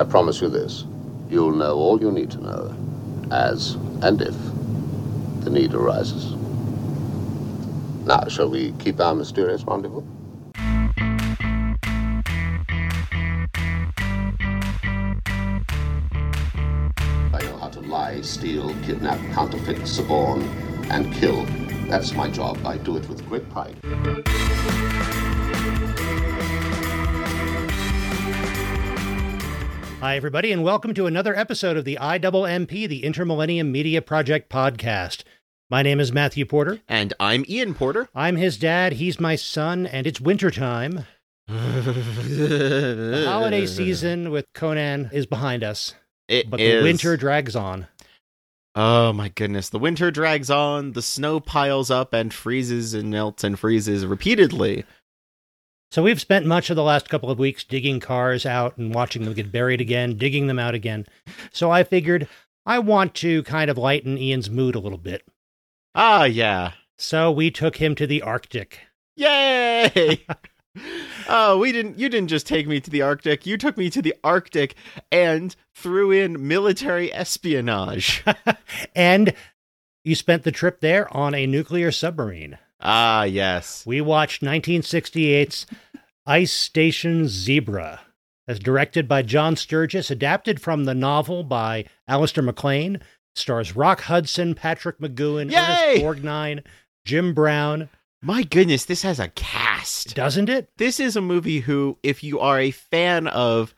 I promise you this. You'll know all you need to know, as and if the need arises. Now, shall we keep our mysterious rendezvous? I know how to lie, steal, kidnap, counterfeit, suborn, and kill. That's my job. I do it with great pride. Hi, everybody, and welcome to another episode of the IMMP, the Intermillennium Media Project podcast. My name is Matthew Porter. And I'm Ian Porter. I'm his dad, he's my son, and it's wintertime. The holiday season with Conan is behind us, It but is- the winter drags on. Oh my goodness. The winter drags on, the snow piles up and freezes and melts and freezes repeatedly. So we've spent much of the last couple of weeks digging cars out and watching them get buried again, digging them out again. So I figured I want to kind of lighten Ian's mood a little bit. Ah, yeah. So we took him to the Arctic. Yay! oh, we didn't you didn't just take me to the Arctic. You took me to the Arctic and threw in military espionage. and you spent the trip there on a nuclear submarine. Ah, yes. We watched 1968's Ice Station Zebra, as directed by John Sturges, adapted from the novel by Alistair MacLean, stars Rock Hudson, Patrick McGoohan, Yay! Ernest Borgnine, Jim Brown, My goodness, this has a cast. doesn't it? this is a movie who, if you are a fan of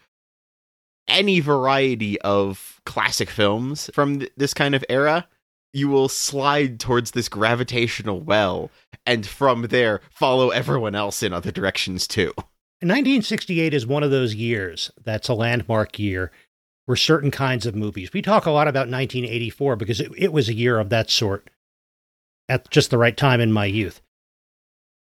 any variety of classic films from th- this kind of era, you will slide towards this gravitational well, and from there follow everyone else in other directions too. 1968 is one of those years that's a landmark year for certain kinds of movies. We talk a lot about 1984 because it, it was a year of that sort at just the right time in my youth.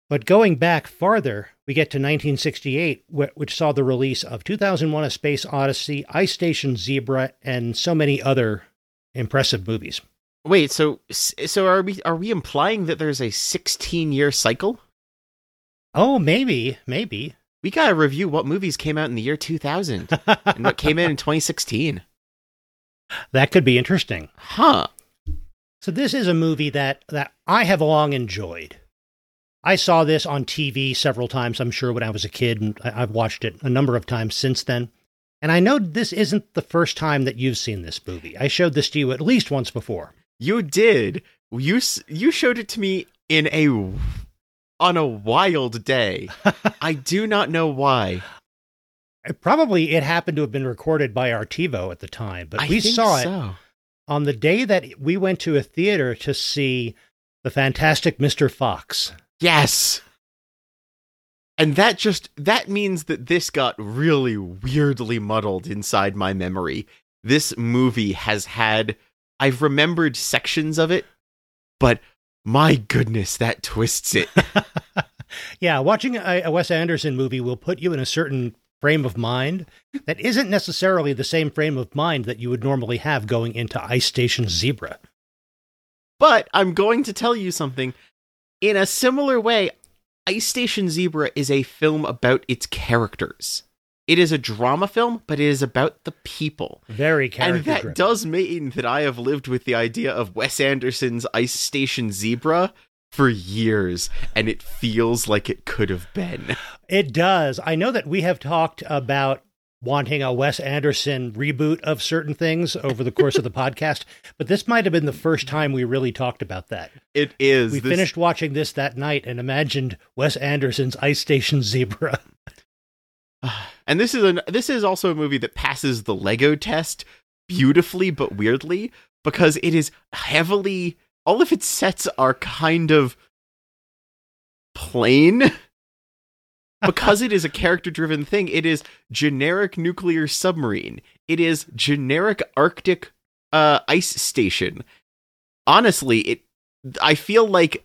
But going back farther, we get to 1968, which saw the release of 2001 A Space Odyssey, Ice Station Zebra, and so many other impressive movies. Wait, so so are we are we implying that there's a 16 year cycle? Oh, maybe, maybe. We gotta review what movies came out in the year 2000 and what came in in 2016. that could be interesting. Huh? So this is a movie that that I have long enjoyed. I saw this on TV several times, I'm sure, when I was a kid, and I've watched it a number of times since then. And I know this isn't the first time that you've seen this movie. I showed this to you at least once before. You did. You you showed it to me in a on a wild day. I do not know why. Uh, probably it happened to have been recorded by our TiVo at the time, but I we saw it on the day that we went to a theater to see the fantastic Mr. Fox. Yes. And that just that means that this got really weirdly muddled inside my memory. This movie has had I've remembered sections of it, but my goodness, that twists it. yeah, watching a, a Wes Anderson movie will put you in a certain frame of mind that isn't necessarily the same frame of mind that you would normally have going into Ice Station Zebra. But I'm going to tell you something. In a similar way, Ice Station Zebra is a film about its characters. It is a drama film, but it is about the people. Very character. And that driven. does mean that I have lived with the idea of Wes Anderson's Ice Station Zebra for years, and it feels like it could have been. It does. I know that we have talked about wanting a Wes Anderson reboot of certain things over the course of the podcast, but this might have been the first time we really talked about that. It is. We this- finished watching this that night and imagined Wes Anderson's Ice Station Zebra. And this is an this is also a movie that passes the Lego test beautifully but weirdly because it is heavily all of its sets are kind of plain. Because it is a character driven thing it is generic nuclear submarine. It is generic arctic uh ice station. Honestly it i feel like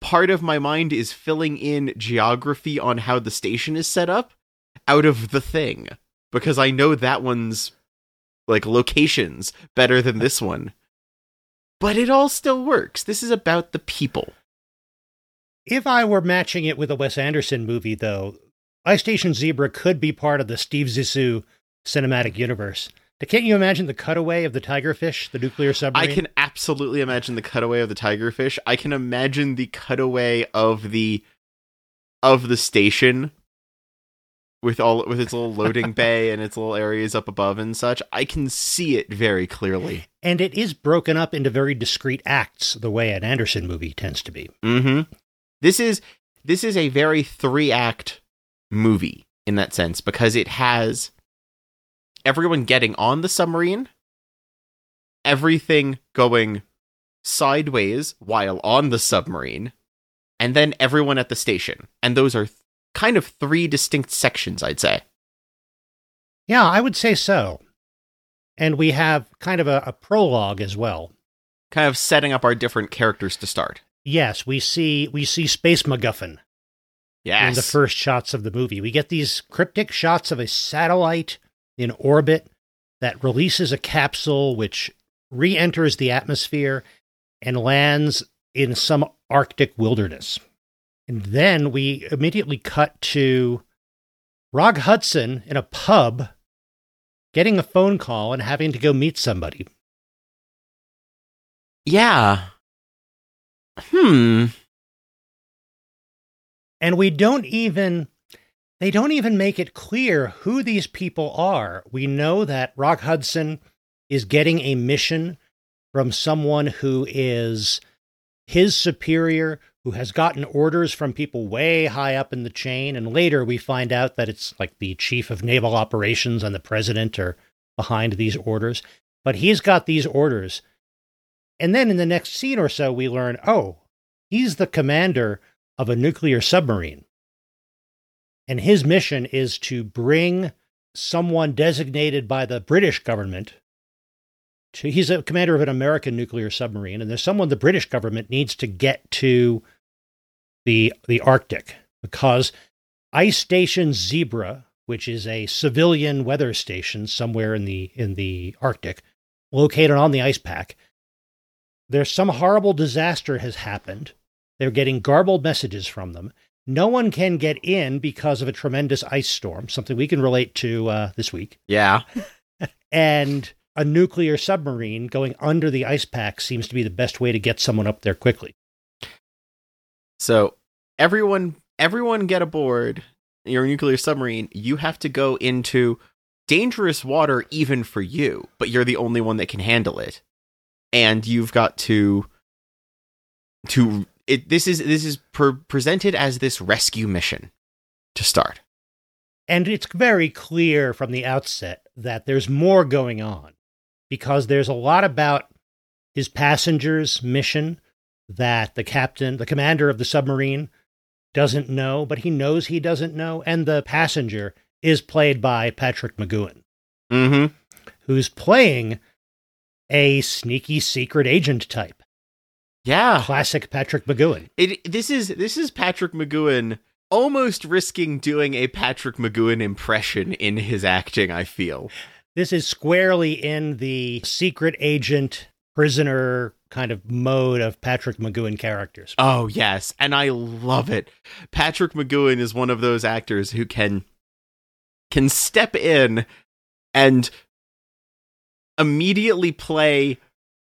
part of my mind is filling in geography on how the station is set up out of the thing because I know that one's like locations better than this one. But it all still works. This is about the people. If I were matching it with a Wes Anderson movie, though, Ice Station Zebra could be part of the Steve Zissou cinematic universe. Can't you imagine the cutaway of the tigerfish, the nuclear submarine? I can absolutely imagine the cutaway of the tigerfish. I can imagine the cutaway of the of the station with all with its little loading bay and its little areas up above and such. I can see it very clearly. And it is broken up into very discrete acts, the way an Anderson movie tends to be. Mm-hmm. This is this is a very three act movie in that sense because it has everyone getting on the submarine, everything going sideways while on the submarine, and then everyone at the station. And those are kind of three distinct sections, I'd say. Yeah, I would say so. And we have kind of a, a prologue as well. Kind of setting up our different characters to start. Yes, we see we see Space MacGuffin Yes. in the first shots of the movie. We get these cryptic shots of a satellite in orbit that releases a capsule which re enters the atmosphere and lands in some Arctic wilderness. And then we immediately cut to Rock Hudson in a pub getting a phone call and having to go meet somebody. yeah. Hmm. And we don't even they don't even make it clear who these people are. We know that Rock Hudson is getting a mission from someone who is his superior, who has gotten orders from people way high up in the chain. And later we find out that it's like the chief of naval operations and the president are behind these orders. But he's got these orders. And then in the next scene or so, we learn oh, he's the commander of a nuclear submarine. And his mission is to bring someone designated by the British government to, he's a commander of an American nuclear submarine, and there's someone the British government needs to get to the the Arctic because Ice Station Zebra, which is a civilian weather station somewhere in the in the Arctic, located on the ice pack, there's some horrible disaster has happened. They're getting garbled messages from them. No one can get in because of a tremendous ice storm, something we can relate to uh, this week. Yeah. And a nuclear submarine going under the ice pack seems to be the best way to get someone up there quickly. So everyone everyone get aboard your nuclear submarine. You have to go into dangerous water even for you, but you're the only one that can handle it. And you've got to to it this is this is presented as this rescue mission to start. And it's very clear from the outset that there's more going on because there's a lot about his passengers' mission that the captain, the commander of the submarine, doesn't know, but he knows he doesn't know. And the passenger is played by Patrick McGoohan, Mm-hmm. who's playing a sneaky secret agent type. Yeah. Classic Patrick McGoohan. It this is this is Patrick McGoohan almost risking doing a Patrick McGoohan impression in his acting, I feel. This is squarely in the secret agent prisoner kind of mode of Patrick McGoohan characters. Oh, yes, and I love it. Patrick McGoohan is one of those actors who can can step in and immediately play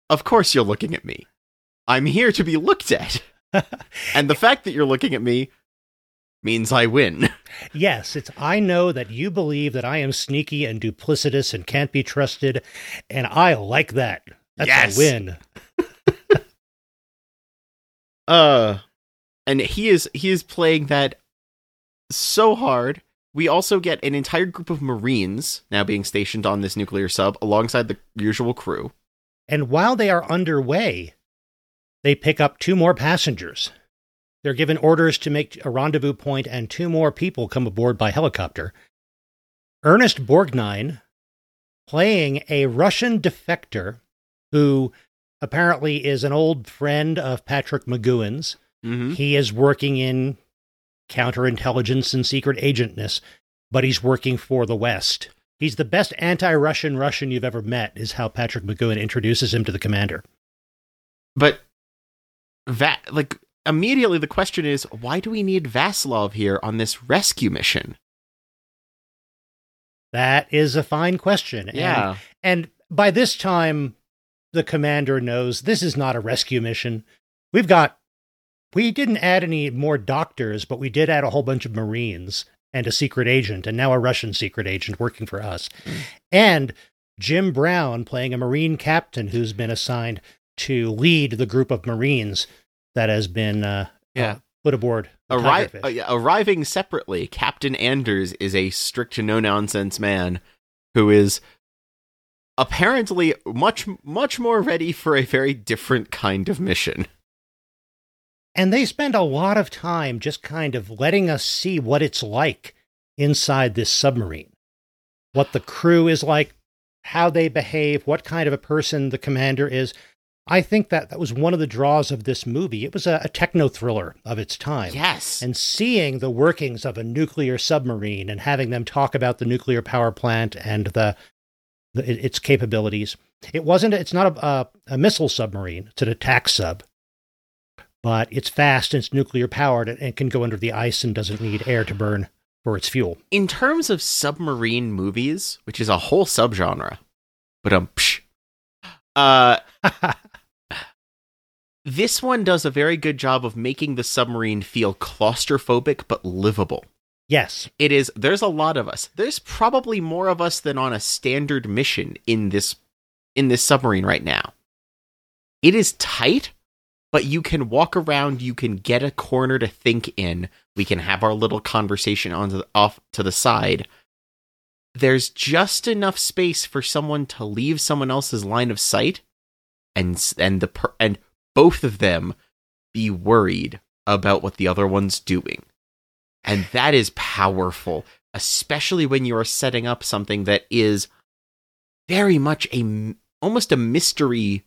of course you're looking at me. I'm here to be looked at. and the fact that you're looking at me means I win. Yes, it's I know that you believe that I am sneaky and duplicitous and can't be trusted, and I like that. That's Yes. a win. Uh and he is he is playing that so hard. We also get an entire group of Marines now being stationed on this nuclear sub alongside the usual crew. And while they are underway, they pick up two more passengers. They're given orders to make a rendezvous point, and two more people come aboard by helicopter. Ernest Borgnine, playing a Russian defector who apparently is an old friend of Patrick McGoohan's. Mm-hmm. He is working in counterintelligence and secret agentness, but he's working for the West. He's the best anti Russian Russian you've ever met, is how Patrick McGoohan introduces him to the commander. But that like immediately the question is why do we need Vasilov here on this rescue mission? That is a fine question. And- Yeah. And, by this time, the commander knows this is not a rescue mission. We've got, we didn't add any more doctors, but we did add a whole bunch of Marines and a secret agent, and now a Russian secret agent working for us. And Jim Brown playing a Marine captain who's been assigned to lead the group of Marines that has been uh, Yeah. uh, put aboard. Arri- uh, arriving separately, Captain Anders is a strict no nonsense man who is apparently much much more ready for a very different kind of mission. And they spend a lot of time just kind of letting us see what it's like inside this submarine, what the crew is like, how they behave, what kind of a person the commander is. I think that that was one of the draws of this movie. It was a, a techno thriller of its time. Yes. And seeing the workings of a nuclear submarine and having them talk about the nuclear power plant and the, the its capabilities. It wasn't. It's not a, a, a missile submarine. It's an attack sub, but it's fast and it's nuclear powered and it can go under the ice and doesn't need air to burn for its fuel. in terms of submarine movies, which is a whole subgenre, but um, psh, uh, this one does a very good job of making the submarine feel claustrophobic but livable. Yes, It is. There's a lot of us. There's probably more of us than on a standard mission in this in this submarine right now. It is tight, but you can walk around. You can get a corner to think in. We can have our little conversation on the, off to the side. There's just enough space for someone to leave someone else's line of sight, and and the per, and both of them be worried about what the other one's doing. And that is powerful, especially when you are setting up something that is very much a almost a mystery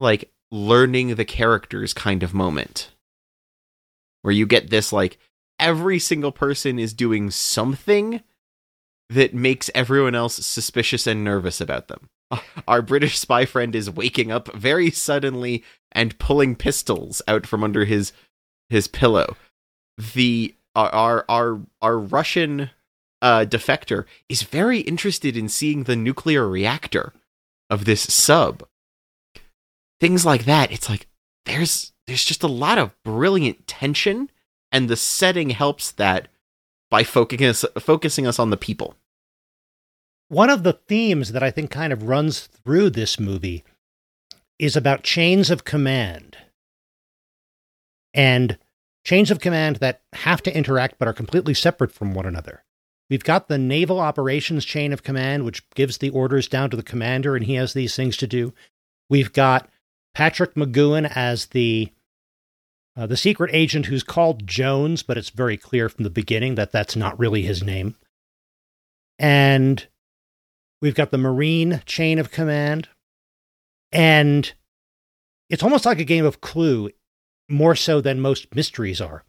like learning the characters kind of moment. Where you get this like every single person is doing something that makes everyone else suspicious and nervous about them. Our British spy friend is waking up very suddenly and pulling pistols out from under his his pillow. The our our our, Russian uh, defector is very interested in seeing the nuclear reactor of this sub. Things like that. It's like there's there's just a lot of brilliant tension, and the setting helps that by focusing us focusing us on the people. one of the themes that I think kind of runs through this movie is about chains of command and chains of command that have to interact but are completely separate from one another. We've got the naval operations chain of command, which gives the orders down to the commander, and he has these things to do. We've got Patrick McGoohan as the uh, the secret agent who's called Jones, but it's very clear from the beginning that that's not really his name. And we've got the Marine chain of command. And it's almost like a game of Clue, more so than most mysteries are,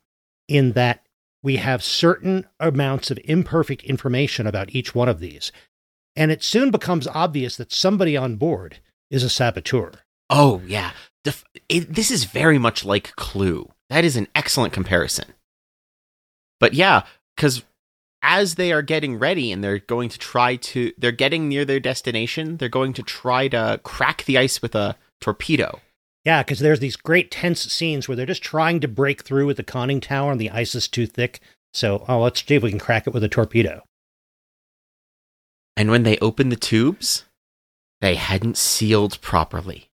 in that we have certain amounts of imperfect information about each one of these. And it soon becomes obvious that somebody on board is a saboteur. Oh yeah, it, this is very much like Clue. That is an excellent comparison. But yeah, because as they are getting ready and they're going to try to, they're getting near their destination. They're going to try to crack the ice with a torpedo. Yeah, because there's these great tense scenes where they're just trying to break through with the conning tower and the ice is too thick. So, oh, let's see if we can crack it with a torpedo. And when they opened the tubes, they hadn't sealed properly.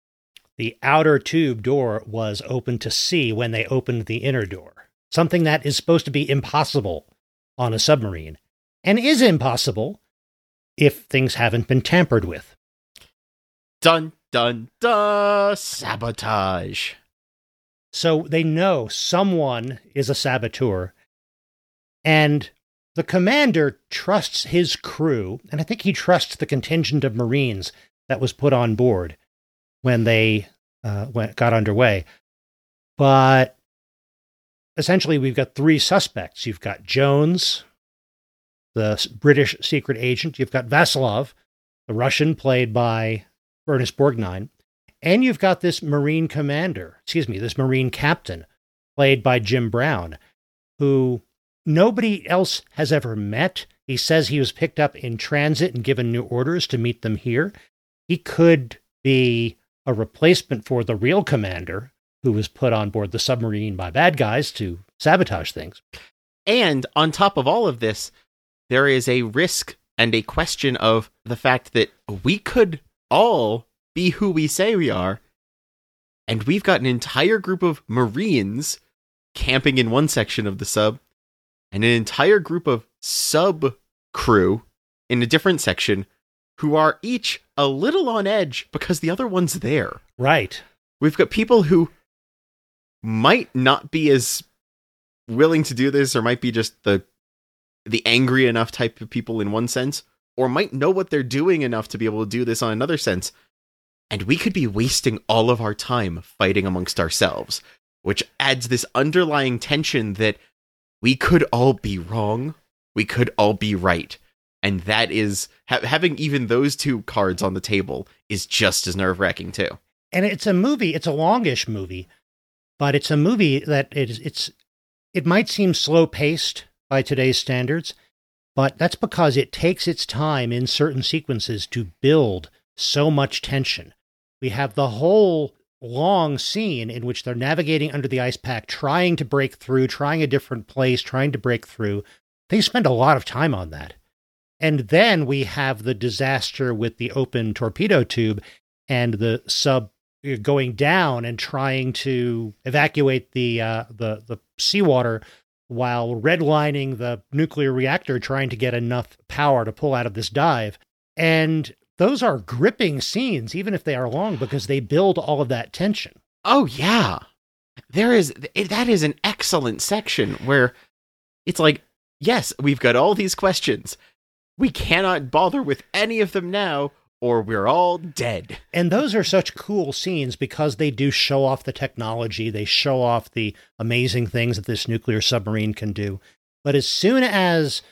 The outer tube door was open to see when they opened the inner door. Something that is supposed to be impossible on a submarine, and is impossible if things haven't been tampered with. Dun dun dun! Sabotage. So they know someone is a saboteur, and the commander trusts his crew, and I think he trusts the contingent of Marines that was put on board when they uh, went, got underway. But essentially, we've got three suspects. You've got Jones, the British secret agent. You've got Vasilov, the Russian, played by Ernest Borgnine. And you've got this Marine commander, excuse me, this Marine captain, played by Jim Brown, who nobody else has ever met. He says he was picked up in transit and given new orders to meet them here. He could be a replacement for the real commander who was put on board the submarine by bad guys to sabotage things. And on top of all of this, there is a risk and a question of the fact that we could all be who we say we are. And we've got an entire group of Marines camping in one section of the sub, and an entire group of sub crew in a different section who are each a little on edge because the other one's there. Right. We've got people who might not be as willing to do this or might be just the the angry enough type of people in one sense or might know what they're doing enough to be able to do this on another sense. And we could be wasting all of our time fighting amongst ourselves which adds this underlying tension that we could all be wrong we could all be right. And that is ha- having even those two cards on the table is just as nerve-wracking too. And it's a movie, it's a longish movie, but it's a movie that it it's it might seem slow paced by today's standards, but that's because it takes its time in certain sequences to build so much tension. We have the whole long scene in which they're navigating under the ice pack, trying to break through, trying a different place, trying to break through. They spend a lot of time on that. And then we have the disaster with the open torpedo tube and the sub going down and trying to evacuate the uh, the the seawater while redlining the nuclear reactor, trying to get enough power to pull out of this dive. And those are gripping scenes, even if they are long, because they build all of that tension. Oh yeah, there is that is an excellent section where it's like, yes, we've got all these questions. We cannot bother with any of them now, or we're all dead. And those are such cool scenes because they do show off the technology, they show off the amazing things that this nuclear submarine can do. But as soon as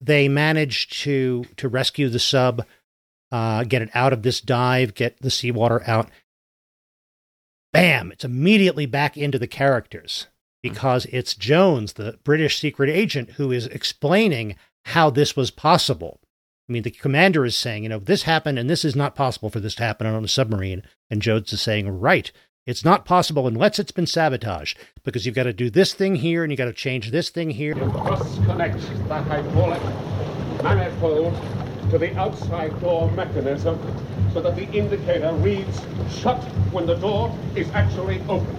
they manage to to rescue the sub, uh, get it out of this dive, get the seawater out, bam! It's immediately back into the characters because it's Jones, the British secret agent, who is explaining how this was possible. I mean, the commander is saying, you know, this happened and this is not possible for this to happen on a submarine. And Jones is saying, right, it's not possible unless it's been sabotaged because you've got to do this thing here and you've got to change this thing here. Must connect the hydraulic manifold to the outside door mechanism so that the indicator reads shut when the door is actually open.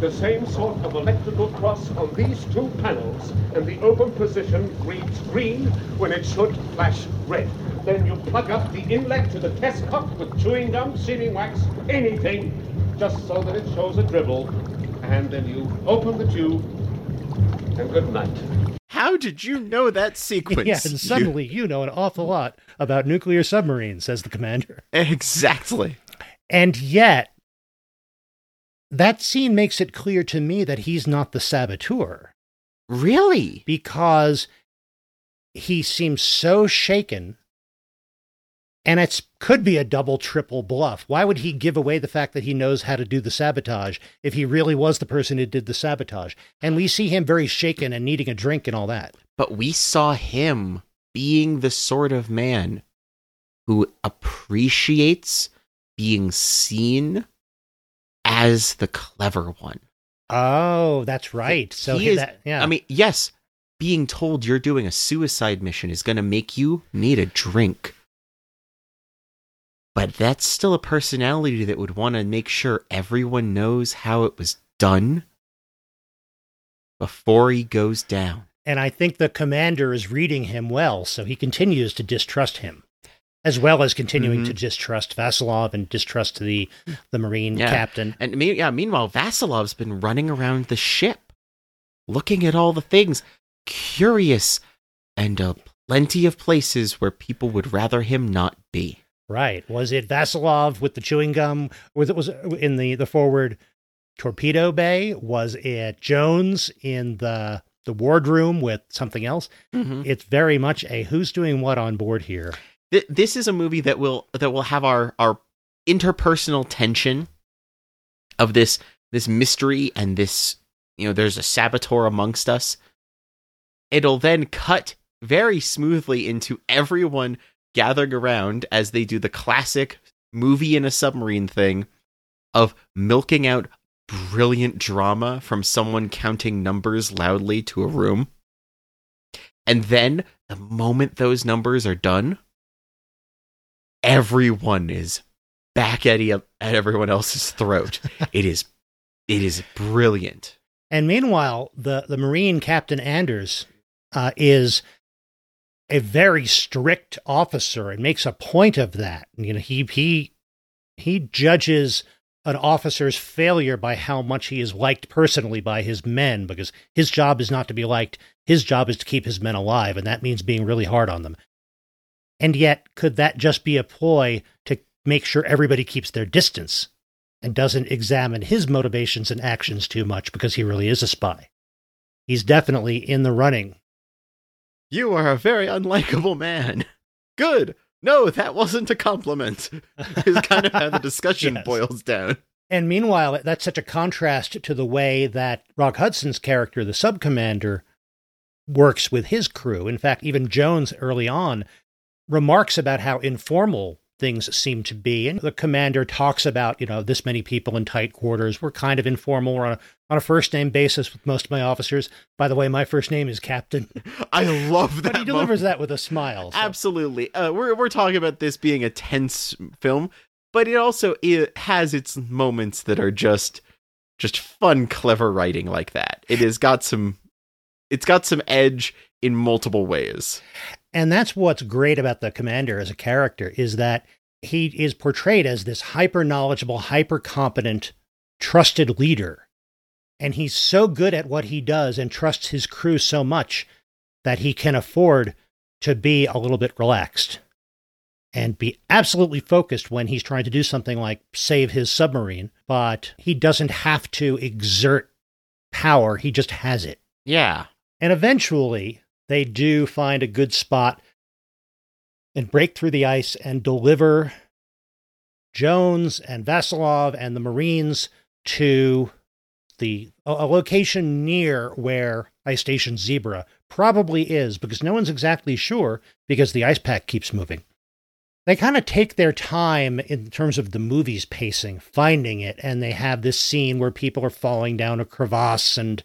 The same sort of electrical cross on these two panels, and the open position reads green when it should flash red. Then you plug up the inlet to the test cup with chewing gum, sealing wax, anything, just so that it shows a dribble. And then you open the tube, and good night. How did you know that sequence? Yeah, and suddenly you know an awful lot about nuclear submarines, says the commander. exactly. And yet, that scene makes it clear to me that he's not the saboteur Really? because he seems so shaken. And it could be a double, triple bluff. Why would he give away the fact that he knows how to do the sabotage if he really was the person who did the sabotage? And we see him very shaken and needing a drink and all that. But we saw him being the sort of man who appreciates being seen as the clever one. Oh, that's right. So He is- that, yeah. I mean, yes, being told you're doing a suicide mission is going to make you need a drink. But that's still a personality that would want to make sure everyone knows how it was done before he goes down. And I think the commander is reading him well, so he continues to distrust him, as well as continuing Mhm. to distrust Vasilov and distrust the the Marine Yeah. captain. And me- yeah, meanwhile, Vasilov's been running around the ship, looking at all the things, curious, and uh, plenty of places where people would rather him not be. Right? Was it Vasilov with the chewing gum? Was it was in the the forward torpedo bay? Was it Jones in the the wardroom with something else? It's very much a who's doing what on board here. Th- this is a movie that will that will have our our interpersonal tension of this this mystery and this you know there's a saboteur amongst us it'll then cut very smoothly into everyone gathering around as they do the classic movie in a submarine thing of milking out brilliant drama from someone counting numbers loudly to a room. And then the moment those numbers are done, everyone is back at, at everyone else's throat. it is it is brilliant. And meanwhile, the, the Marine Captain Anders uh, is a very strict officer and makes a point of that. You know, he he he judges an officer's failure by how much he is liked personally by his men because his job is not to be liked. His job is to keep his men alive, and that means being really hard on them. And yet, could that just be a ploy to make sure everybody keeps their distance and doesn't examine his motivations and actions too much because he really is a spy? He's definitely in the running. You are a very unlikable man. Good. No, that wasn't a compliment. is kind of how the discussion Yes. boils down. And meanwhile, that's such a contrast to the way that Rock Hudson's character, the sub commander, works with his crew. In fact, even Jones early on remarks about how informal things seem to be. And the commander talks about, you know, this many people in tight quarters. We're kind of informal. We're on a, on a first name basis with most of my officers. By the way, my first name is Captain. I love that. But he delivers moment. that with a smile. so- Absolutely. Uh, we're we're talking about this being a tense film, but it also it has its moments that are just just fun, clever writing like that. It has got some it's got some edge in multiple ways. And that's what's great about the commander as a character is that he is portrayed as this hyper knowledgeable, hyper competent, trusted leader. And he's so good at what he does and trusts his crew so much that he can afford to be a little bit relaxed and be absolutely focused when he's trying to do something like save his submarine. But he doesn't have to exert power, he just has it. Yeah. And eventually, they do find a good spot and break through the ice and deliver Jones and Vasilov and the Marines to the a, location near where Ice Station Zebra probably is because no one's exactly sure because the ice pack keeps moving. They kind of take their time in terms of the movie's pacing, finding it, and they have this scene where people are falling down a crevasse and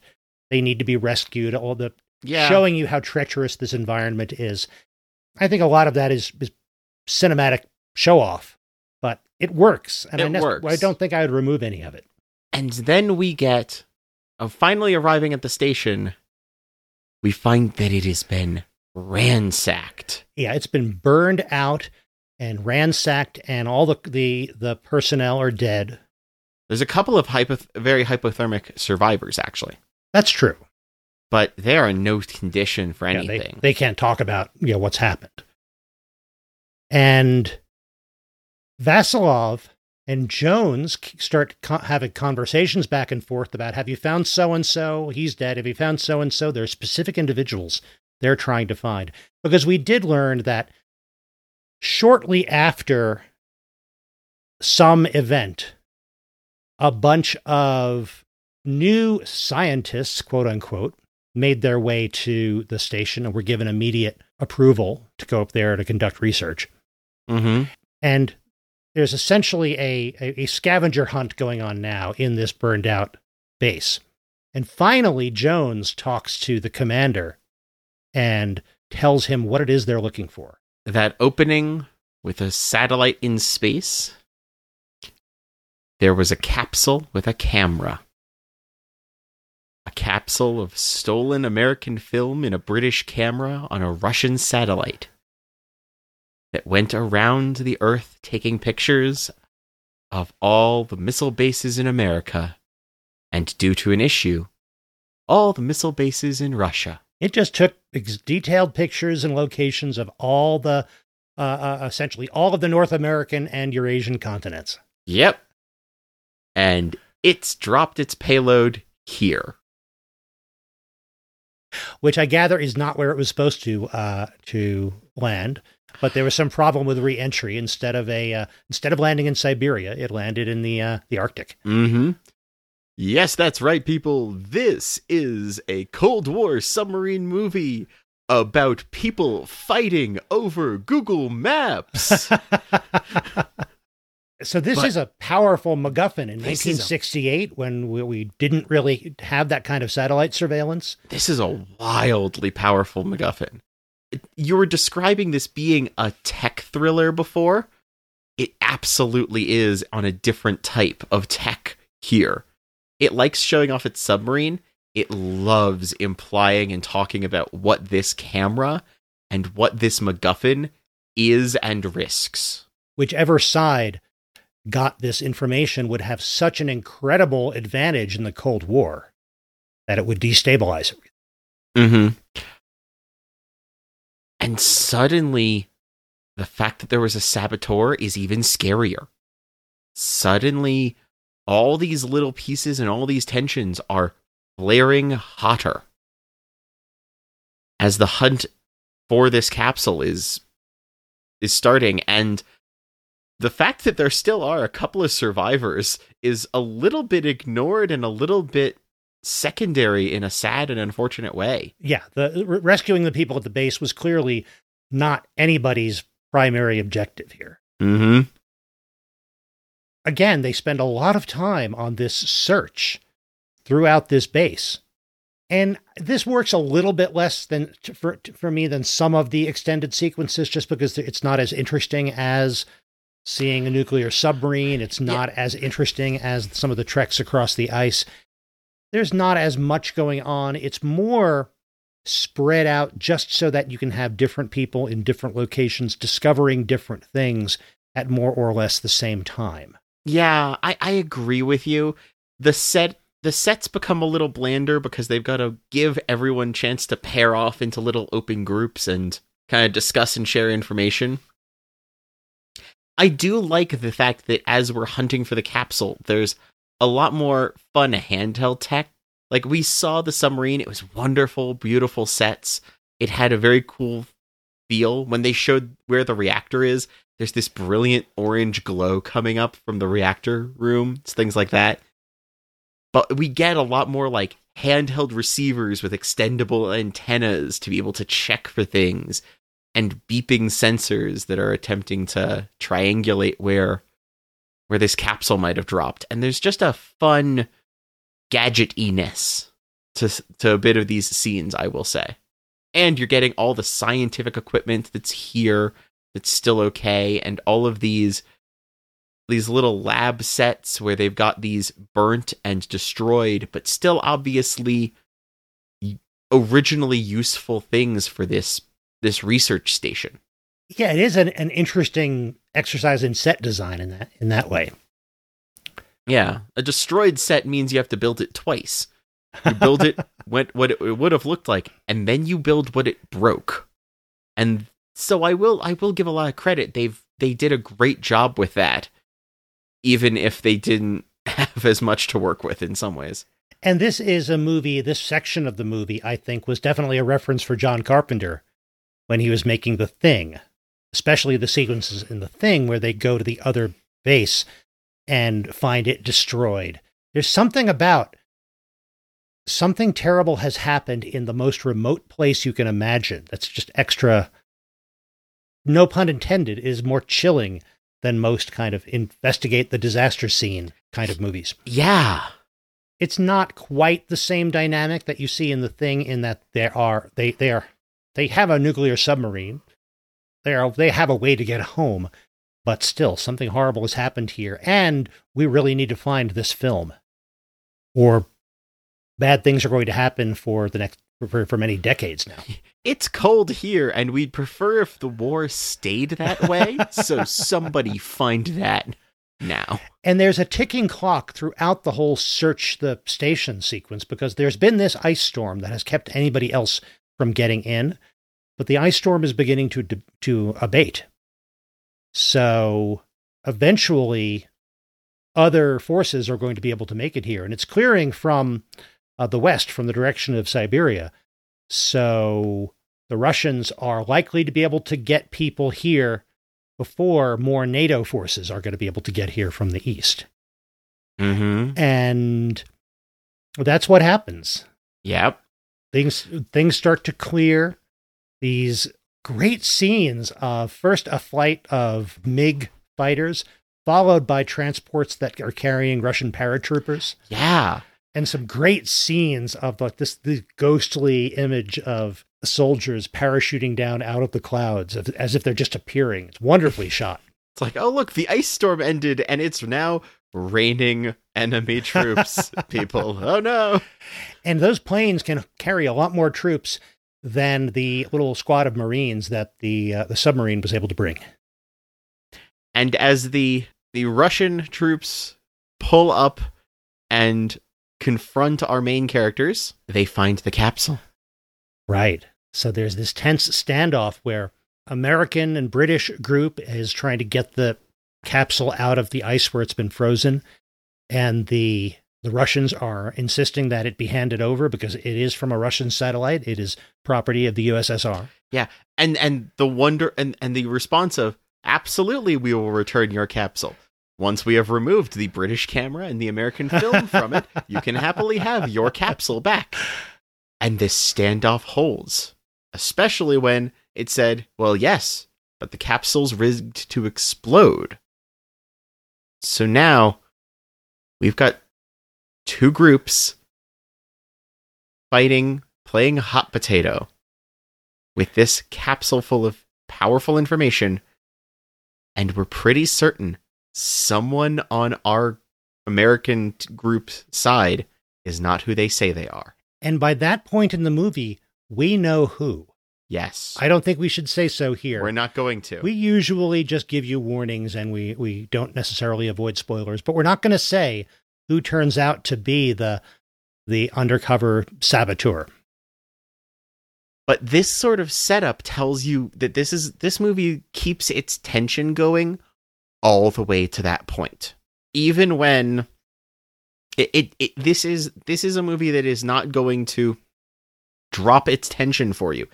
they need to be rescued. All the Yeah. showing you how treacherous this environment is. I think a lot of that is, is cinematic show off, but it works. And I, It works. I don't think I would remove any of it. And then we get of finally arriving at the station, we find that it has been ransacked. Yeah, it's been burned out and ransacked, and all the the, the personnel are dead. There's a couple of hypoth- very hypothermic survivors actually, That's true. But they are in no condition for Yeah, anything. they, they can't talk about you know what's happened. And Vasilov and Jones start co- having conversations back and forth about have you found so and so? He's dead. Have you found so and so? There are specific individuals they're trying to find because we did learn that shortly after some event, a bunch of new scientists, quote unquote, made their way to the station and were given immediate approval to go up there to conduct research. mm-hmm. And there's essentially a, a, a scavenger hunt going on now in this burned out base. And finally, Jones talks to the commander and tells him what it is they're looking for. that opening with a satellite in space, there was a capsule with a camera. A capsule of stolen American film in a British camera on a Russian satellite that went around the Earth taking pictures of all the missile bases in America, and due to an issue, all the missile bases in Russia. It just took detailed pictures and locations of all the, uh, uh, essentially all of the North American and Eurasian continents. Yep. And it's dropped its payload here. Which I gather is not where it was supposed to uh, to land. But there was some problem with reentry. Instead of a uh, instead of landing in Siberia, it landed in the uh, the Arctic. Mm-hmm. Yes, that's right, people. This is a Cold War submarine movie about people fighting over Google Maps. so this But- is a powerful MacGuffin in This is a- 1968 when we, we didn't really have that kind of satellite surveillance. this is a wildly powerful MacGuffin. You were describing this being a tech thriller before. It absolutely is on a different type of tech here. It likes showing off its submarine. It loves implying and talking about what this camera and what this MacGuffin is and risks. Whichever side got this information would have such an incredible advantage in the Cold War that it would destabilize it. Mm-hmm. And suddenly, the fact that there was a saboteur is even scarier. Suddenly, all these little pieces and all these tensions are flaring hotter. As the hunt for this capsule is is starting and the fact that there still are a couple of survivors is a little bit ignored and a little bit secondary in a sad and unfortunate way. Yeah, the re- rescuing the people at the base was clearly not anybody's primary objective here. Mm-hmm. Again, they spend a lot of time on this search throughout this base. And this works a little bit less than for for me than some of the extended sequences just because it's not as interesting as seeing a nuclear submarine, it's not as interesting as some of the treks across the ice. There's not as much going on. It's more spread out just so that you can have different people in different locations discovering different things at more or less the same time. Yeah, I, I agree with you. The set the sets become a little blander because they've got to give everyone chance to pair off into little open groups and kind of discuss and share information. I do like the fact that as we're hunting for the capsule, there's a lot more fun handheld tech. Like we saw the submarine, it was wonderful, beautiful sets. It had a very cool feel when they showed where the reactor is. There's this brilliant orange glow coming up from the reactor room, it's things like that. But we get a lot more like handheld receivers with extendable antennas to be able to check for things and beeping sensors that are attempting to triangulate where where this capsule might have dropped. And there's just a fun gadgetiness to to a bit of these scenes, I will say. And you're getting all the scientific equipment that's here that's still okay and all of these these little lab sets where they've got these burnt and destroyed but still obviously originally useful things for this this research station. Yeah, it is an, an interesting exercise in set design in that in that way. Yeah, a destroyed set means you have to build it twice. You build it what what it would have looked like, and then you build what it broke. And so I will I will give a lot of credit. They've they did a great job with that, even if they didn't have as much to work with in some ways. And this is a movie, this section of the movie, I think, was definitely a reference for John Carpenter when he was making The Thing, especially the sequences in The Thing where they go to the other base and find it destroyed. There's something about something terrible has happened in the most remote place you can imagine. That's just extra, no pun intended, is more chilling than most kind of investigate the disaster scene kind of movies Yeah. it's not quite the same dynamic that you see in the thing in that there are they they are they have a nuclear submarine they are they have a way to get home but still something horrible has happened here and we really need to find this film or bad things are going to happen for the next for, for many decades now It's cold here, and we'd prefer if the war stayed that way. so somebody find that now. And there's a ticking clock throughout the whole search the station sequence because there's been this ice storm that has kept anybody else from getting in, but the ice storm is beginning to to abate. So eventually, other forces are going to be able to make it here, and it's clearing from uh, the west, from the direction of Siberia. So the Russians are likely to be able to get people here before more NATO forces are going to be able to get here from the east. Mm-hmm. And That's what happens. Yep. Things things start to clear. These great scenes of first a flight of MiG fighters, followed by transports that are carrying Russian paratroopers, Yeah. and some great scenes of like this the ghostly image of soldiers parachuting down out of the clouds as- as if they're just appearing. It's wonderfully shot. It's like, oh look, the ice storm ended and it's now raining enemy troops, people. Oh no. And those planes can carry a lot more troops than the little squad of Marines that the uh, the submarine was able to bring. And as the the Russian troops pull up and confront our main characters, they find the capsule. Right. So there's this tense standoff where American and British group is trying to get the capsule out of the ice where it's been frozen, and the the Russians are insisting that it be handed over because it is from a Russian satellite. It is property of the USSR. Yeah, and and the wonder and, and the response of absolutely we will return your capsule. Once we have removed the British camera and the American film from it, you can happily have your capsule back. And this standoff holds, especially when it said, well, yes, but the capsule's rigged to explode. So now we've got two groups fighting, playing hot potato with this capsule full of powerful information, and we're pretty certain someone on our American group's side is not who they say they are. And by that point in the movie, we know who. Yes. I don't think we should say so here. We're not going to. We usually just give you warnings and we, we don't necessarily avoid spoilers, but we're not going to say who turns out to be the the undercover saboteur. but this sort of setup tells you that this is this movie keeps its tension going all the way to that point. Even when it, it, it this is this is a movie that is not going to drop its tension for you.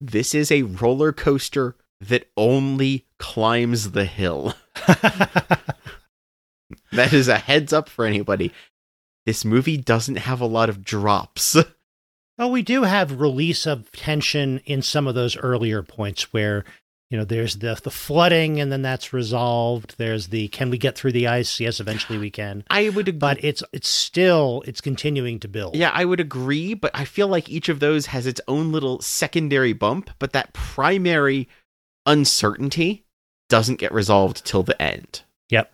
This is a roller coaster that only climbs the hill. That is a heads up for anybody. This movie doesn't have a lot of drops. well, we do have release of tension in some of those earlier points where you know there's the the flooding and then that's resolved. There's the can we get through the ice? Yes, eventually we can. I would agree. But it's it's still it's continuing to build. Yeah, I would agree, but I feel like each of those has its own little secondary bump, but that primary uncertainty doesn't get resolved till the end. Yep.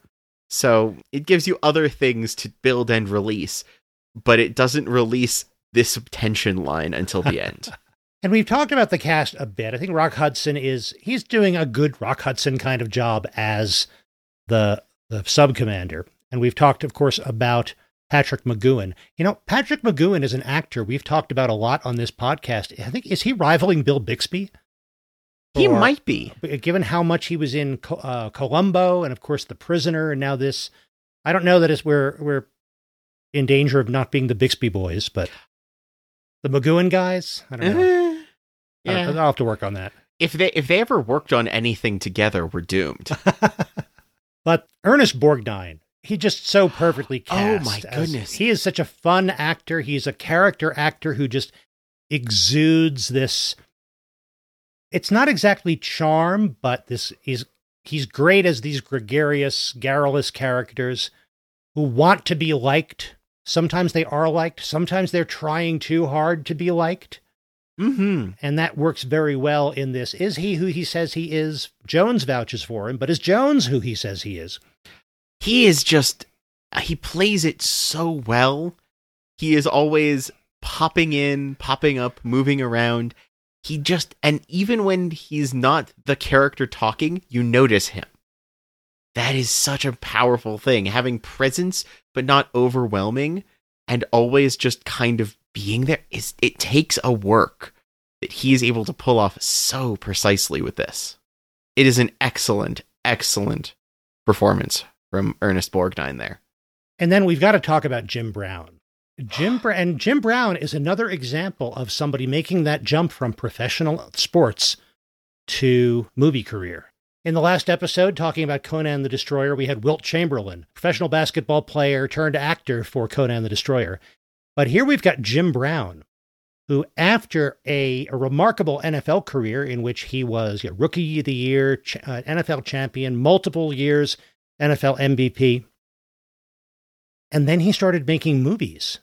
So it gives you other things to build and release, but it doesn't release this tension line until the end. And we've talked about the cast a bit. I think Rock Hudson is he's doing a good Rock Hudson kind of job as the the sub commander. And we've talked, of course, about Patrick McGoohan. You know, Patrick McGoohan is an actor we've talked about a lot on this podcast. I think is he rivaling Bill Bixby? he Or- might be. given how much he was in Co- uh, Columbo and of course The Prisoner and now this. I don't know that it's we're we're in danger of not being the Bixby boys, but the McGoohan guys. I don't know. I don't- yeah. I'll have to work on that. If they if they ever worked on anything together, we're doomed. but Ernest Borgnine, he just so perfectly oh cast. Oh, cast. my as- goodness. he is such a fun actor. He's a character actor who just exudes this. It's not exactly charm, but this is he's great as these gregarious, garrulous characters who want to be liked. Sometimes they are liked. Sometimes they're trying too hard to be liked. Mm-hmm. And that works very well in this. Is he who he says he is? Jones vouches for him, but is Jones who he says he is? he is just he plays it so well he is always popping in popping up moving around he just and even when he's not the character talking you notice him that is such a powerful thing having presence but not overwhelming and always just kind of being there is it takes a work that he is able to pull off so precisely with this it is an excellent excellent performance from Ernest Borgnine there. And then we've got to talk about Jim Brown. Jim Br- and Jim Brown is another example of somebody making that jump from professional sports to movie career. In the last episode, talking about Conan the Destroyer, we had Wilt Chamberlain, professional basketball player turned actor for Conan the Destroyer. But here we've got Jim Brown, who, after a, a remarkable NFL career in which he was you know, rookie of the year, ch- uh, NFL champion, multiple years NFL MVP, and then he started making movies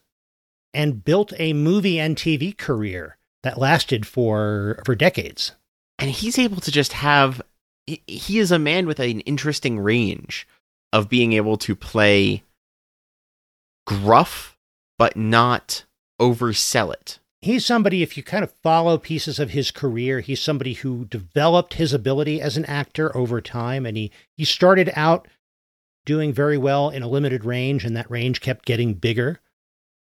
and built a movie and TV career that lasted for for decades. And he's able to just have he- he is a man with an interesting range of being able to play gruff but not oversell it. He's somebody, if you kind of follow pieces of his career, he's somebody who developed his ability as an actor over time. And he, he started out doing very well in a limited range, and that range kept getting bigger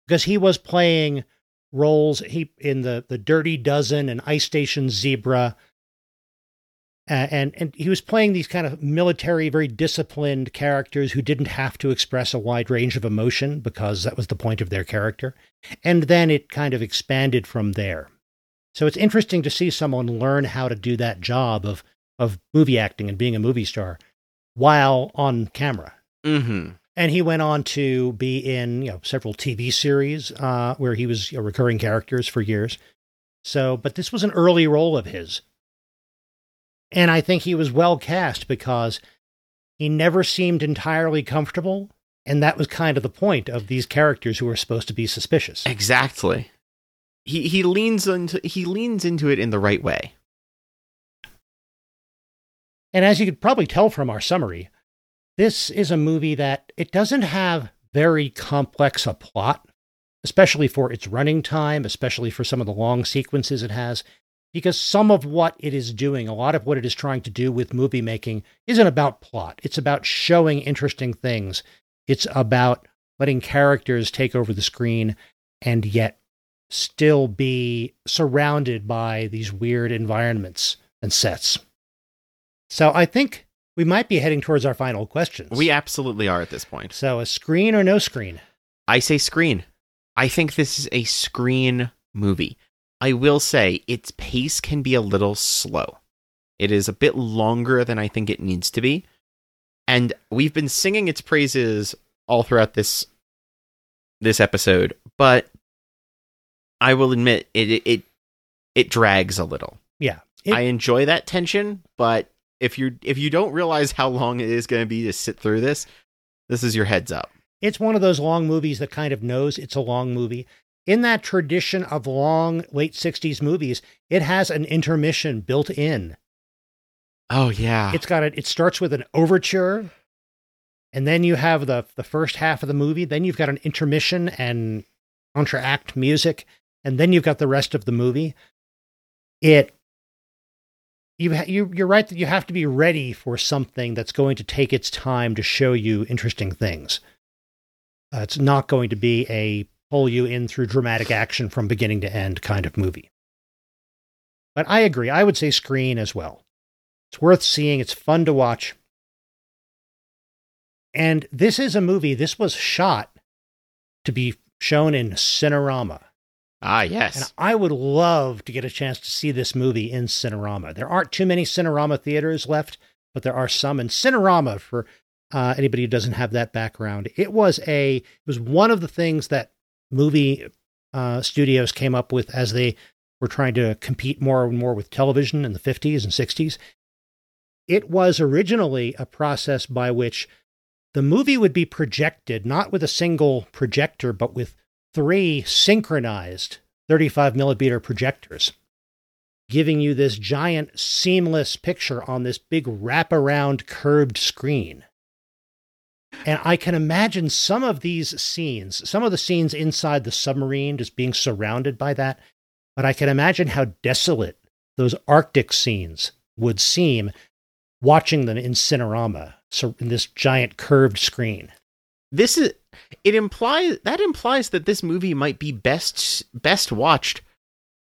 because he was playing roles he in the the Dirty Dozen and Ice Station Zebra, uh, and and he was playing these kind of military, very disciplined characters who didn't have to express a wide range of emotion because that was the point of their character, and then it kind of expanded from there. So it's interesting to see someone learn how to do that job of of movie acting and being a movie star while on camera Mm-hmm. and he went on to be in you know several TV series uh, where he was you know, recurring characters for years. So, but this was an early role of his, and I think he was well cast because he never seemed entirely comfortable, and that was kind of the point of these characters who were supposed to be suspicious. Exactly. He he leans into he leans into it in the right way. And as you could probably tell from our summary, this is a movie that it doesn't have very complex a plot, especially for its running time, especially for some of the long sequences it has, because some of what it is doing, a lot of what it is trying to do with movie making, isn't about plot. It's about showing interesting things. It's about letting characters take over the screen and yet still be surrounded by these weird environments and sets. So I think we might be heading towards our final questions. We absolutely are at this point. So a screen or no screen? I say screen. I think this is a screen movie. I will say its pace can be a little slow. It is a bit longer than I think it needs to be. And we've been singing its praises all throughout this this episode, but I will admit it it it, drags a little. Yeah. It- I enjoy that tension, but if you if you don't realize how long it is going to be to sit through this, this is your heads up. It's one of those long movies that kind of knows it's a long movie. In that tradition of long late 60s movies, it has an intermission built in. Oh yeah. It's got a, it starts with an overture and then you have the the first half of the movie, then you've got an intermission and entr'acte music and then you've got the rest of the movie. It you ha- you you're right that you have to be ready for something that's going to take its time to show you interesting things. Uh, it's not going to be a pull you in through dramatic action from beginning to end kind of movie. But I agree. I would say screen as well. It's worth seeing. It's fun to watch. And this is a movie, this was shot to be shown in Cinerama. ah yes. And. I would love to get a chance to see this movie in Cinerama. There aren't too many Cinerama theaters left, but there are some. And Cinerama, for uh, anybody who doesn't have that background, it was a it was one of the things that movie uh, studios came up with as they were trying to compete more and more with television in the 50s and 60s. It was originally a process by which the movie would be projected not with a single projector, but with three synchronized 35 millimeter projectors, giving you this giant seamless picture on this big wraparound curved screen. And I can imagine some of these scenes, some of the scenes inside the submarine just being surrounded by that, but I can imagine how desolate those Arctic scenes would seem watching them in Cinerama, so in this giant curved screen. This is it implies that implies that this movie might be best best watched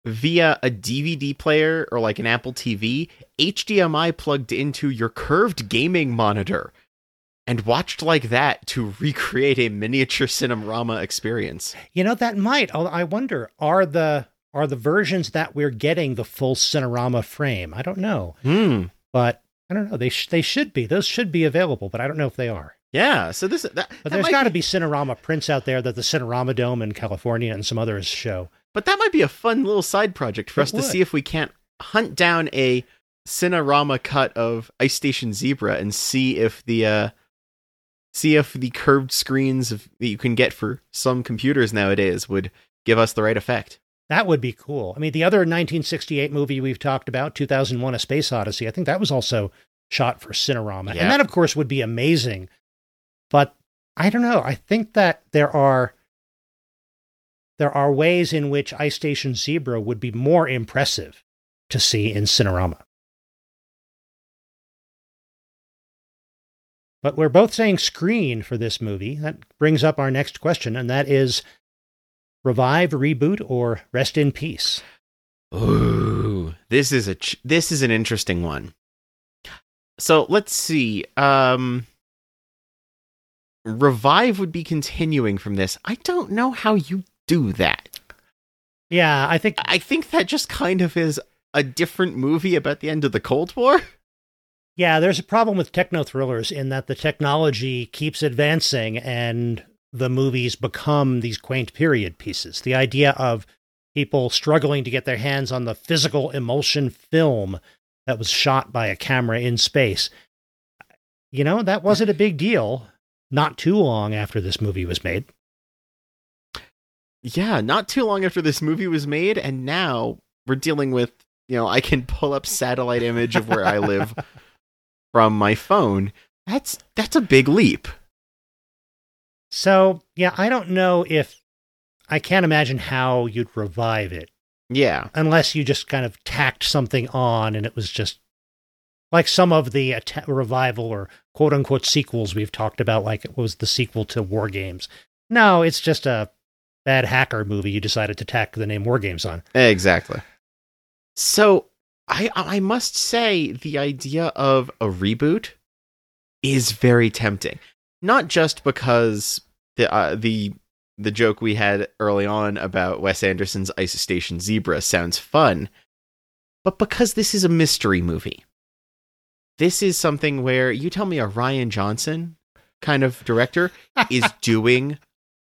via a DVD player or like an Apple TV, HDMI plugged into your curved gaming monitor and watched like that to recreate a miniature Cinerama experience. You know that might. I wonder are the are the versions that we're getting the full Cinerama frame? I don't know, Hmm. but I don't know. They sh- they should be. Those should be available, but I don't know if they are. Yeah, so this that, But that there's got to be, be Cinerama prints out there that the Cinerama Dome in California and some others show. but that might be a fun little side project for It us to see if we can't hunt down a Cinerama cut of Ice Station Zebra and see if the uh see if the curved screens of, that you can get for some computers nowadays would give us the right effect. That would be cool. I mean, the other 1968 movie we've talked about, 2001: A Space Odyssey, I think that was also shot for Cinerama, Yeah. and that, of course, would be amazing. But I don't know. I think that there are there are ways in which Ice Station Zebra would be more impressive to see in Cinerama. But we're both saying screen for this movie. That brings up our next question, and that is revive, reboot, or rest in peace. Ooh, this is a ch- this is an interesting one. So let's see. Um, revive would be continuing from this. I don't know how you do that. Yeah, I think I think that just kind of is a different movie about the end of the Cold War. yeah, there's a problem with techno thrillers in that the technology keeps advancing and the movies become these quaint period pieces. The idea of people struggling to get their hands on the physical emulsion film that was shot by a camera in space. You know, that wasn't a big deal not too long after this movie was made. Yeah, not too long after this movie was made, and now we're dealing with. You know, I can pull up satellite image of where I live from my phone. That's that's a big leap. So, yeah, I don't know if I can't imagine how you'd revive it Yeah. unless you just kind of tacked something on and it was just like some of the att- revival or quote unquote sequels we've talked about, like it was the sequel to War Games. No, it's just a bad hacker movie you decided to tack the name War Games on. Exactly. So I I must say the idea of a reboot is very tempting. Not just because the uh, the the joke we had early on about Wes Anderson's Ice Station Zebra sounds fun, but because this is a mystery movie. This is something where you tell me a Rian Johnson kind of director is doing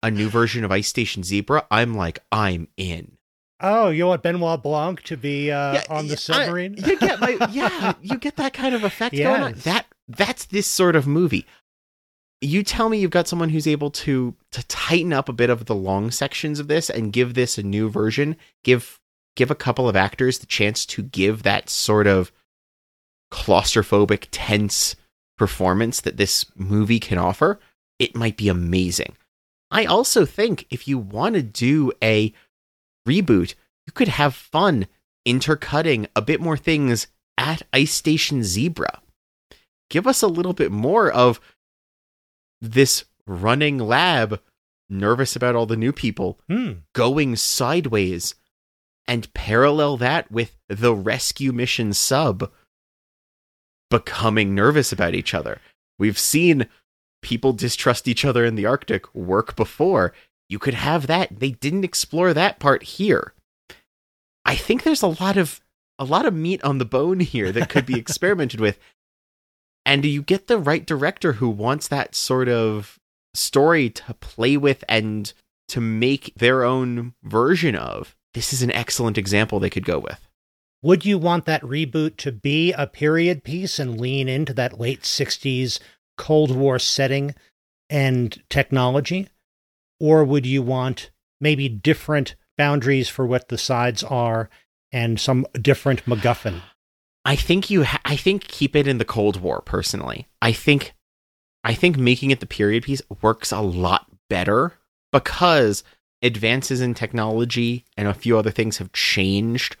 a new version of Ice Station Zebra, I'm like, I'm in. Oh, you want Benoit Blanc to be uh, Yeah, on the submarine? I- you get my yeah, you get that kind of effect going on. That that's this sort of movie. You tell me you've got someone who's able to to tighten up a bit of the long sections of this and give this a new version. Give give a couple of actors the chance to give that sort of claustrophobic, tense performance that this movie can offer. It might be amazing. I also think if you want to do a reboot, you could have fun intercutting a bit more things at Ice Station Zebra. Give us a little bit more of this running lab, nervous about all the new people, Hmm. going sideways, and parallel that with the rescue mission sub becoming nervous about each other. We've seen people distrust each other in the Arctic work before. You could have that. They didn't explore that part here. I think there's a lot of a lot of meat on the bone here that could be experimented with. And do you get the right director who wants that sort of story to play with and to make their own version of. This is an excellent example they could go with. Would you want that reboot to be a period piece and lean into that late 60s Cold War setting and technology? Or would you want maybe different boundaries for what the sides are and some different MacGuffin? I think you ha- I think keep it in the Cold War personally. I think I think making it the period piece works a lot better because advances in technology and a few other things have changed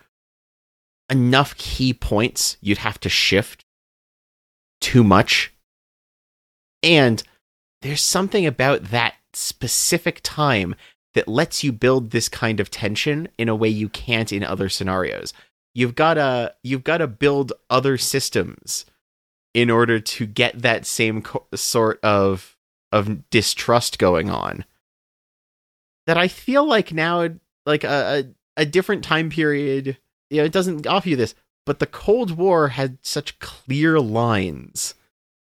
enough key points you'd have to shift too much. And there's something about that specific time that lets you build this kind of tension in a way you can't in other scenarios. You've got to you've got to build other systems in order to get that same co- sort of of distrust going on. That I feel like now like a, a a different time period, you know, it doesn't offer you this, but the Cold War had such clear lines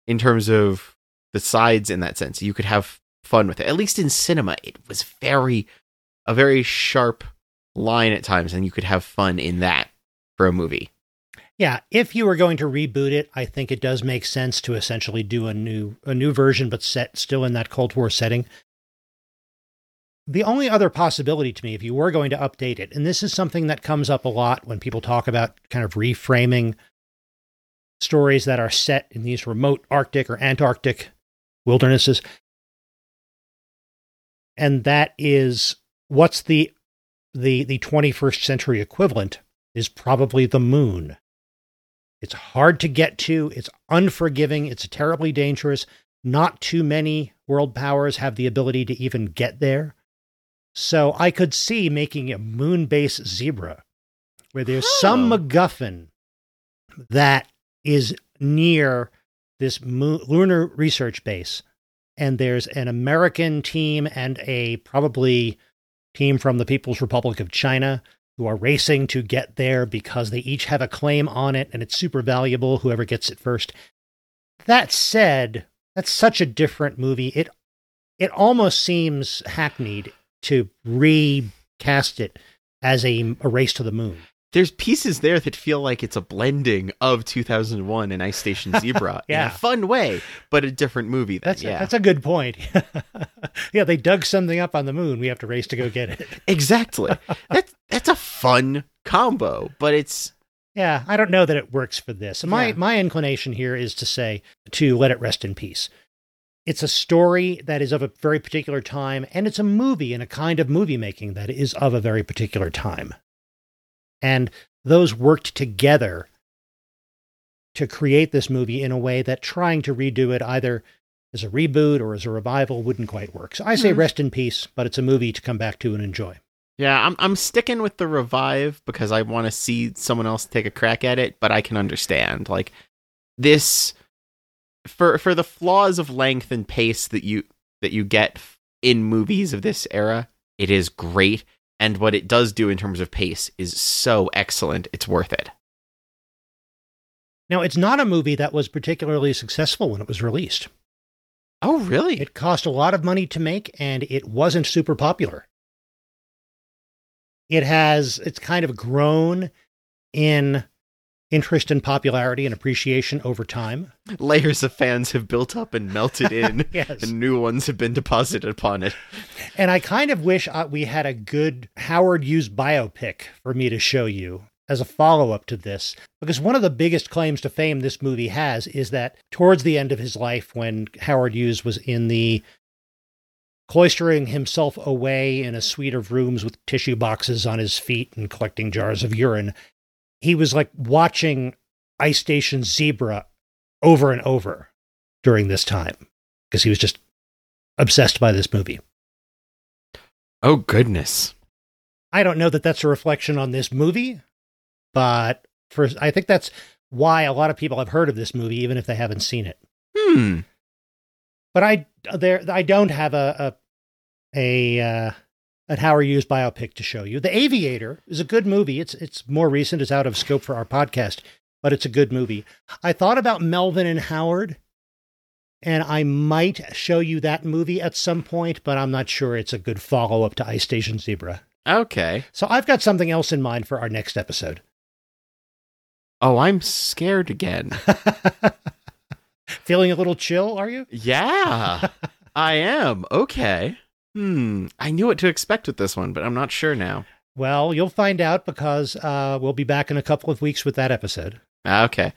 in terms of the sides in that sense. You could have fun with it. At least in cinema, it was very a very sharp line at times, and you could have fun in that for a movie. Yeah, if you were going to reboot it, I think it does make sense to essentially do a new a new version, but set still in that Cold War setting. The only other possibility to me, if you were going to update it, and this is something that comes up a lot when people talk about kind of reframing stories that are set in these remote Arctic or Antarctic wildernesses, and that is what's the the the 21st century equivalent is probably the moon. It's hard to get to, it's unforgiving, it's terribly dangerous. Not too many world powers have the ability to even get there. So I could see making a moon base zebra where there's some MacGuffin that is near this moon, lunar research base. And there's an American team and a probably team from the People's Republic of China who are racing to get there because they each have a claim on it and it's super valuable, whoever gets it first. That said, that's such a different movie. It it almost seems hackneyed to recast it as a, a race to the moon. There's pieces there that feel like it's a blending of 2001 and Ice Station Zebra in Yeah. a fun way, but a different movie. Then. That's yeah, a, that's a good point. yeah, they dug something up on the moon. We have to race to go get it. exactly. that's that's a fun combo, but it's Yeah, I don't know that it works for this. My Yeah. my inclination here is to say to let it rest in peace. It's a story that is of a very particular time, and it's a movie and a kind of movie making that is of a very particular time. And those worked together to create this movie in a way that trying to redo it either as a reboot or as a revival wouldn't quite work. So I say Mhm. rest in peace, but it's a movie to come back to and enjoy. yeah. I'm I'm sticking with the revive because I want to see someone else take a crack at it, but I can understand like this for for the flaws of length and pace that you that you get in movies of this era. It is great, and what it does do in terms of pace is so excellent. It's worth it. Now, it's not a movie that was particularly successful when it was released. Oh, really? It cost a lot of money to make and it wasn't super popular. It has, it's kind of grown in interest and popularity and appreciation over time. Layers of fans have built up and melted in. Yes. and new ones have been deposited upon it. And I kind of wish uh, we had a good Howard Hughes biopic for me to show you as a follow up to this. Because one of the biggest claims to fame this movie has is that towards the end of his life, when Howard Hughes was in the cloistering himself away in a suite of rooms with tissue boxes on his feet and collecting jars of urine, he was like watching Ice Station Zebra over and over during this time because he was just obsessed by this movie. Oh goodness. I don't know that that's a reflection on this movie, but for I think that's why a lot of people have heard of this movie, even if they haven't seen it. Hmm. But I there I don't have a a a, uh, a Howard Hughes biopic to show you. The Aviator is a good movie. It's it's more recent. It's out of scope for our podcast, but it's a good movie. I thought about Melvin and Howard, and I might show you that movie at some point, but I'm not sure it's a good follow up to Ice Station Zebra. Okay. So I've got something else in mind for our next episode. Oh, I'm scared again. Feeling a little chill, are you? yeah, I am. Okay. Hmm. I knew what to expect with this one, but I'm not sure now. Well, you'll find out because uh, we'll be back in a couple of weeks with that episode. Ah, Okay.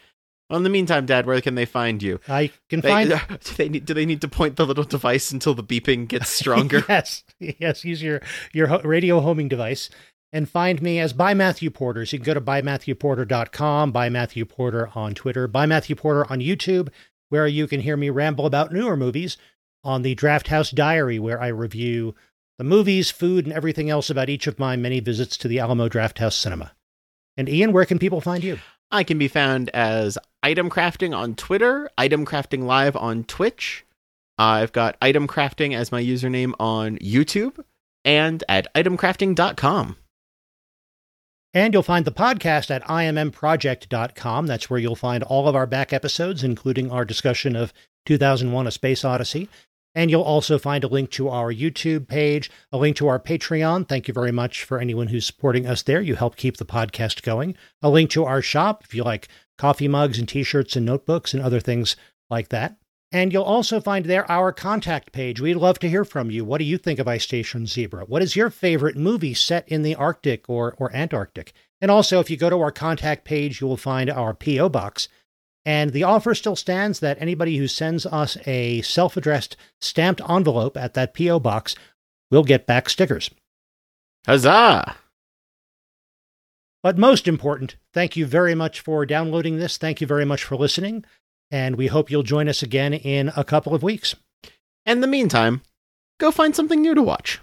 Well, in the meantime, Dad, where can they find you? I can They, find do they need? Do they need to point the little device until the beeping gets stronger? yes, yes. Use your your radio homing device and find me as by Matthew Porter. So you can go to bymatthewporter.com, by Matthew Porter on Twitter, by Matthew Porter on YouTube, where you can hear me ramble about newer movies on the Drafthouse Diary, where I review the movies, food, and everything else about each of my many visits to the Alamo Drafthouse Cinema. And Ian, where can people find you? I can be found as Item Crafting on Twitter, Item Crafting Live on Twitch. I've got Item Crafting as my username on YouTube and at itemcrafting.com. And you'll find the podcast at immproject.com. That's where you'll find all of our back episodes, including our discussion of 2001 A Space Odyssey. And you'll also find a link to our YouTube page, a link to our Patreon. Thank you very much for anyone who's supporting us there. You help keep the podcast going. A link to our shop if you like coffee mugs and t shirts and notebooks and other things like that. And you'll also find there our contact page. We'd love to hear from you. What do you think of Ice Station Zebra? What is your favorite movie set in the Arctic or, or Antarctic? And also, if you go to our contact page, you will find our P.O. box. And the offer still stands that anybody who sends us a self addressed stamped envelope at that P.O. box will get back stickers. Huzzah! But most important, thank you very much for downloading this. Thank you very much for listening. And we hope you'll join us again in a couple of weeks. In the meantime, go find something new to watch.